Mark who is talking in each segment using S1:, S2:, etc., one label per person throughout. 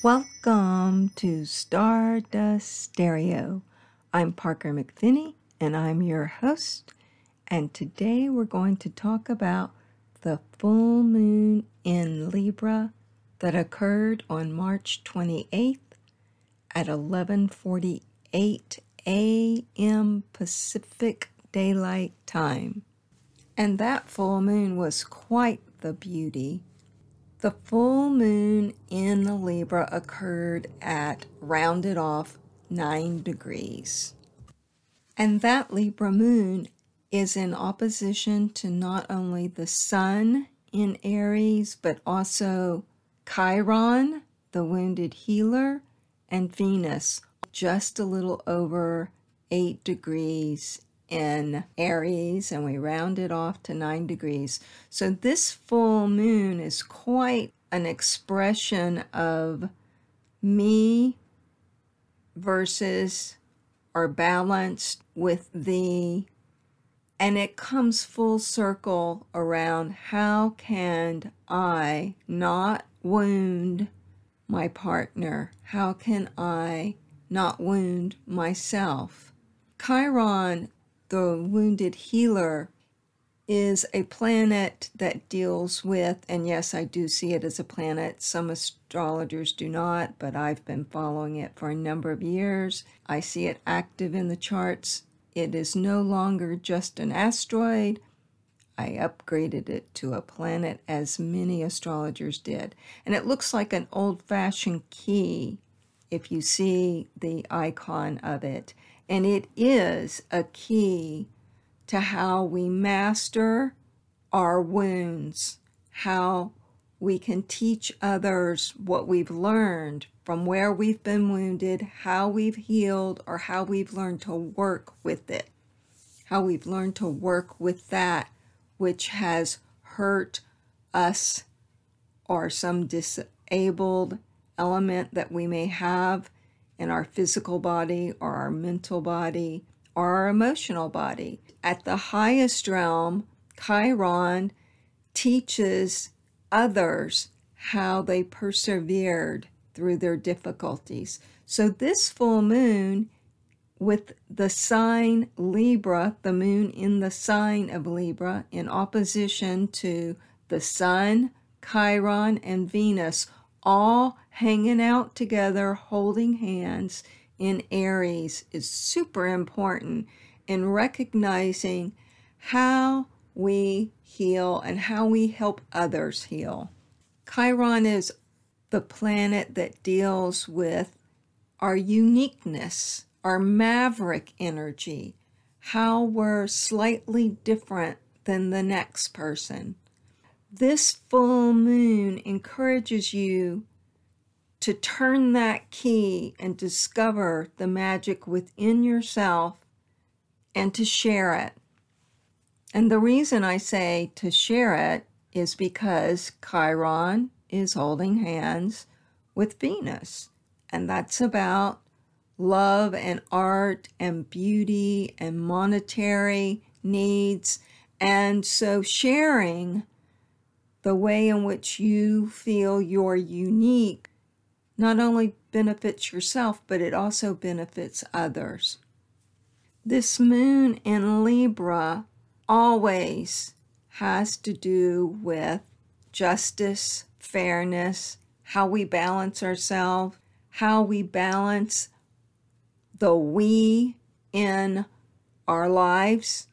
S1: Welcome to Stardust Stereo. I'm Parker McPhinney and I'm your host. And today we're going to talk about the full moon in Libra that occurred on March 28th at 11:48 a.m. Pacific Daylight Time. And that full moon was quite the beauty. The full moon in the Libra occurred at rounded off 9 degrees. And that Libra moon is in opposition to not only the sun in Aries, but also Chiron, the wounded healer, and Venus, just a little over 8 degrees in Aries, and we round it off to 9 degrees. So this full moon is quite an expression of me versus or balanced with the and it comes full circle around how can I not wound my partner? How can I not wound myself? Chiron the wounded healer is a planet that deals with, and yes, I do see it as a planet. Some astrologers do not, but I've been following it for a number of years. I see it active in the charts. It is no longer just an asteroid. I upgraded it to a planet as many astrologers did. And it looks like an old fashioned key if you see the icon of it. And it is a key to how we master our wounds, how we can teach others what we've learned from where we've been wounded, how we've healed, or how we've learned to work with it, how we've learned to work with that which has hurt us or some disabled element that we may have in our physical body or our mental body or our emotional body. At the highest realm, Chiron teaches others how they persevered through their difficulties. So, this full moon with the sign Libra, the moon in the sign of Libra, in opposition to the Sun, Chiron, and Venus, all hanging out together, holding hands in Aries is super important in recognizing how we heal and how we help others heal. Chiron is the planet that deals with our uniqueness, our maverick energy, how we're slightly different than the next person. This full moon encourages you to turn that key and discover the magic within yourself and to share it. And the reason I say to share it is because Chiron is holding hands with Venus. And that's about love and art and beauty and monetary needs. And so sharing the way in which you feel you're unique not only benefits yourself, but it also benefits others. This moon in Libra always has to do with justice, fairness, how we balance ourselves, how we balance the we in our lives.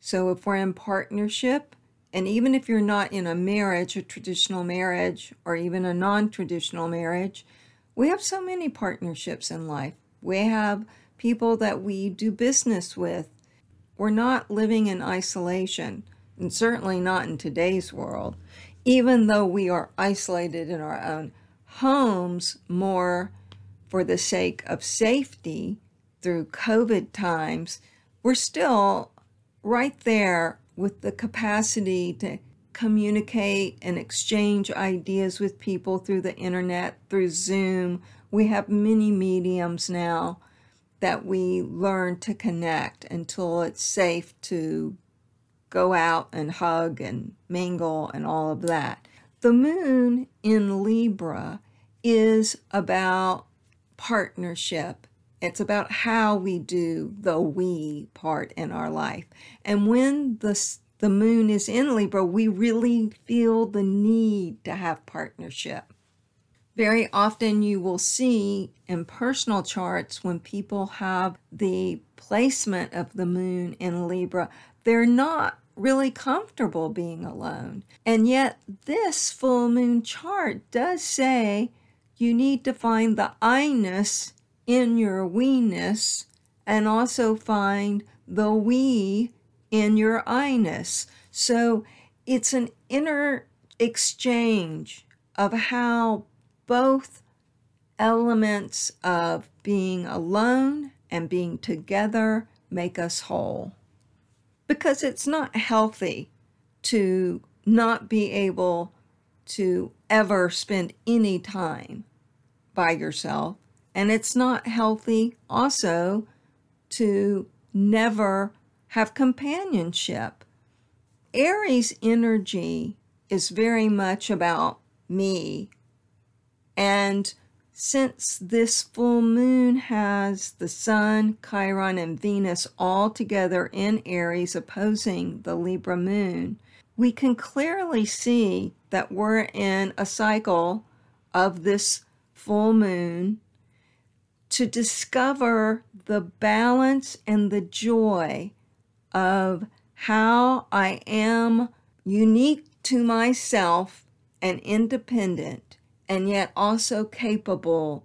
S1: So if we're in partnership, and even if you're not in a marriage, a traditional marriage, or even a non traditional marriage, we have so many partnerships in life. We have people that we do business with. We're not living in isolation, and certainly not in today's world. Even though we are isolated in our own homes more for the sake of safety through COVID times, we're still right there with the capacity to communicate and exchange ideas with people through the internet, through Zoom. We have many mediums now that we learn to connect until it's safe to go out and hug and mingle and all of that. The moon in Libra is about partnership. It's about how we do the we part in our life. And when the the moon is in Libra, we really feel the need to have partnership. Very often, you will see in personal charts when people have the placement of the moon in Libra, they're not really comfortable being alone. And yet, this full moon chart does say you need to find the I-ness in your we-ness and also find the we in your I-ness. So it's an inner exchange of how both elements of being alone and being together make us whole. Because it's not healthy to not be able to ever spend any time by yourself. And it's not healthy also to never have companionship. Aries energy is very much about me. And since this full moon has the Sun, Chiron, and Venus all together in Aries opposing the Libra moon, we can clearly see that we're in a cycle of this full moon to discover the balance and the joy of how I am unique to myself and independent, and yet also capable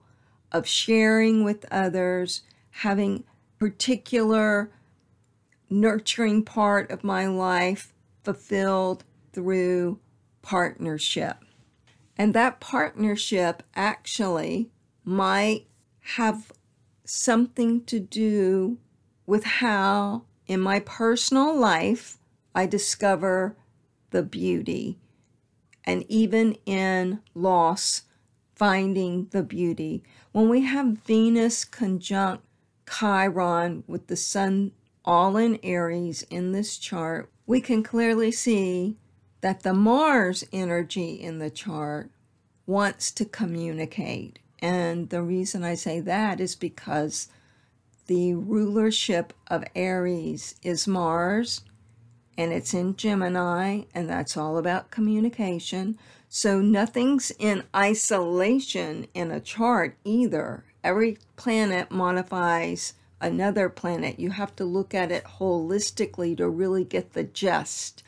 S1: of sharing with others, having particular nurturing part of my life fulfilled through partnership. And that partnership actually might have something to do with how in my personal life, I discover the beauty, and even in loss, finding the beauty. When we have Venus conjunct Chiron with the Sun all in Aries in this chart, we can clearly see that the Mars energy in the chart wants to communicate. And the reason I say that is because the rulership of Aries is Mars, and it's in Gemini, and that's all about communication. So nothing's in isolation in a chart either. Every planet modifies another planet. You have to look at it holistically to really get the gist.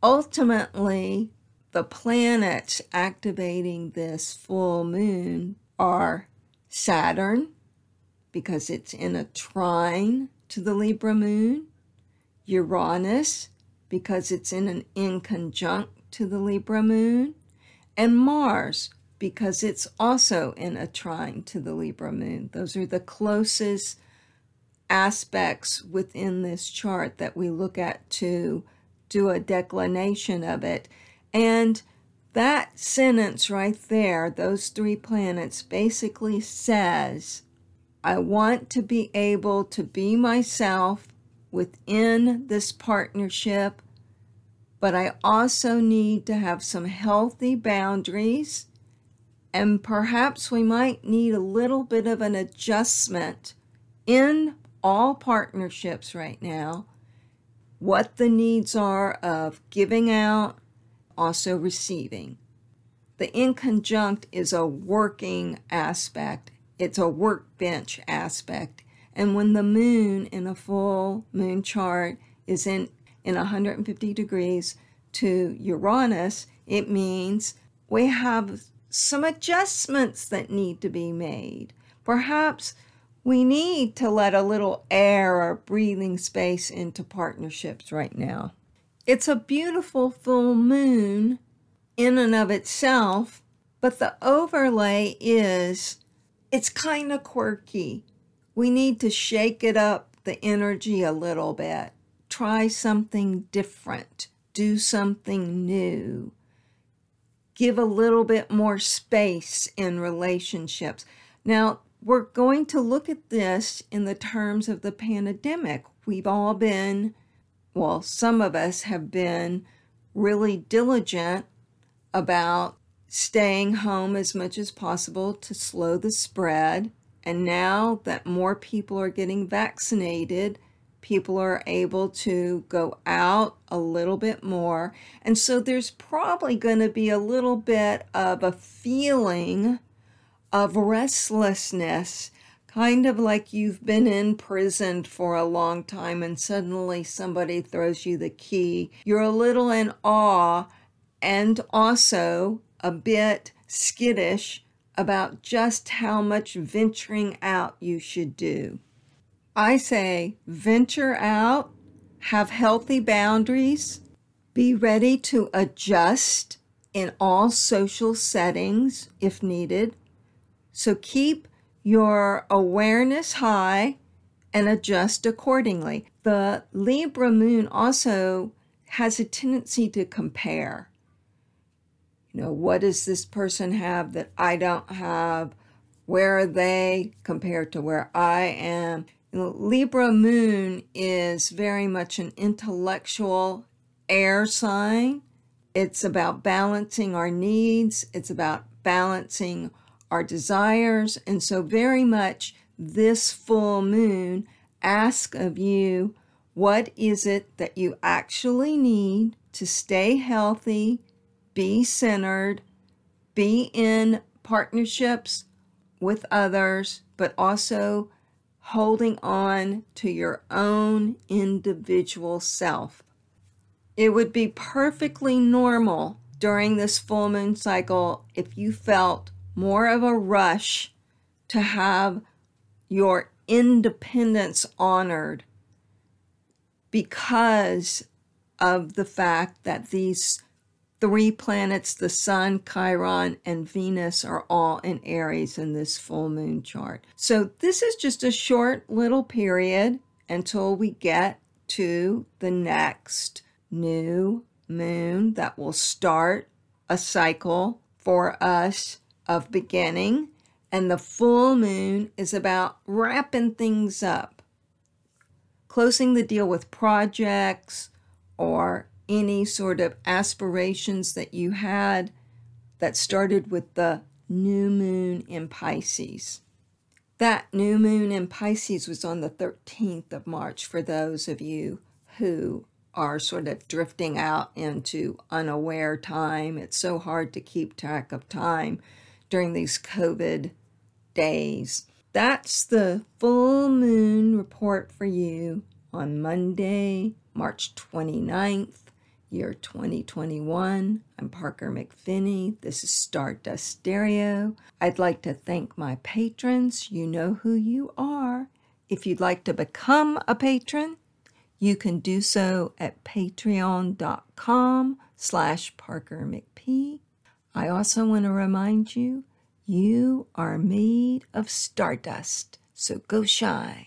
S1: Ultimately, the planets activating this full moon are Saturn, because it's in a trine to the Libra moon, Uranus, because it's in an inconjunct to the Libra moon, and Mars, because it's also in a trine to the Libra moon. Those are the closest aspects within this chart that we look at to do a declination of it. And that sentence right there, those three planets, basically says I want to be able to be myself within this partnership, but I also need to have some healthy boundaries. And perhaps we might need a little bit of an adjustment in all partnerships right now. What the needs are of giving out, also receiving. The inconjunct is a working aspect it's a workbench aspect. And when the moon in a full moon chart is in, in 150 degrees to Uranus, it means we have some adjustments that need to be made. Perhaps we need to let a little air or breathing space into partnerships right now. It's a beautiful full moon in and of itself, but the overlay is it's kind of quirky. We need to shake it up, the energy a little bit. Try something different. Do something new. Give a little bit more space in relationships. Now, we're going to look at this in the terms of the pandemic. We've all been, well, some of us have been really diligent about staying home as much as possible to slow the spread. And now that more people are getting vaccinated, people are able to go out a little bit more. And so there's probably going to be a little bit of a feeling of restlessness, kind of like you've been imprisoned for a long time and suddenly somebody throws you the key. You're a little in awe and also a bit skittish about just how much venturing out you should do. I say venture out, have healthy boundaries, be ready to adjust in all social settings if needed. So keep your awareness high and adjust accordingly. The Libra moon also has a tendency to compare. You know, what does this person have that I don't have? Where are they compared to where I am? Libra moon is very much an intellectual air sign. It's about balancing our needs, it's about balancing our desires. And so, very much this full moon asks of you what is it that you actually need to stay healthy, be centered, be in partnerships with others, but also holding on to your own individual self. It would be perfectly normal during this full moon cycle if you felt more of a rush to have your independence honored because of the fact that these three planets, the Sun, Chiron, and Venus, are all in Aries in this full moon chart. So this is just a short little period until we get to the next new moon that will start a cycle for us of beginning. And the full moon is about wrapping things up, closing the deal with projects or any sort of aspirations that you had that started with the new moon in Pisces. That new moon in Pisces was on the 13th of March for those of you who are sort of drifting out into unaware time. It's so hard to keep track of time during these COVID days. That's the full moon report for you on Monday, March 29th year 2021. I'm Parker McFinney. This is Stardust Stereo. I'd like to thank my patrons. You know who you are. If you'd like to become a patron, you can do so at patreon.com slash Parker McP. I also want to remind you, you are made of stardust, so go shine.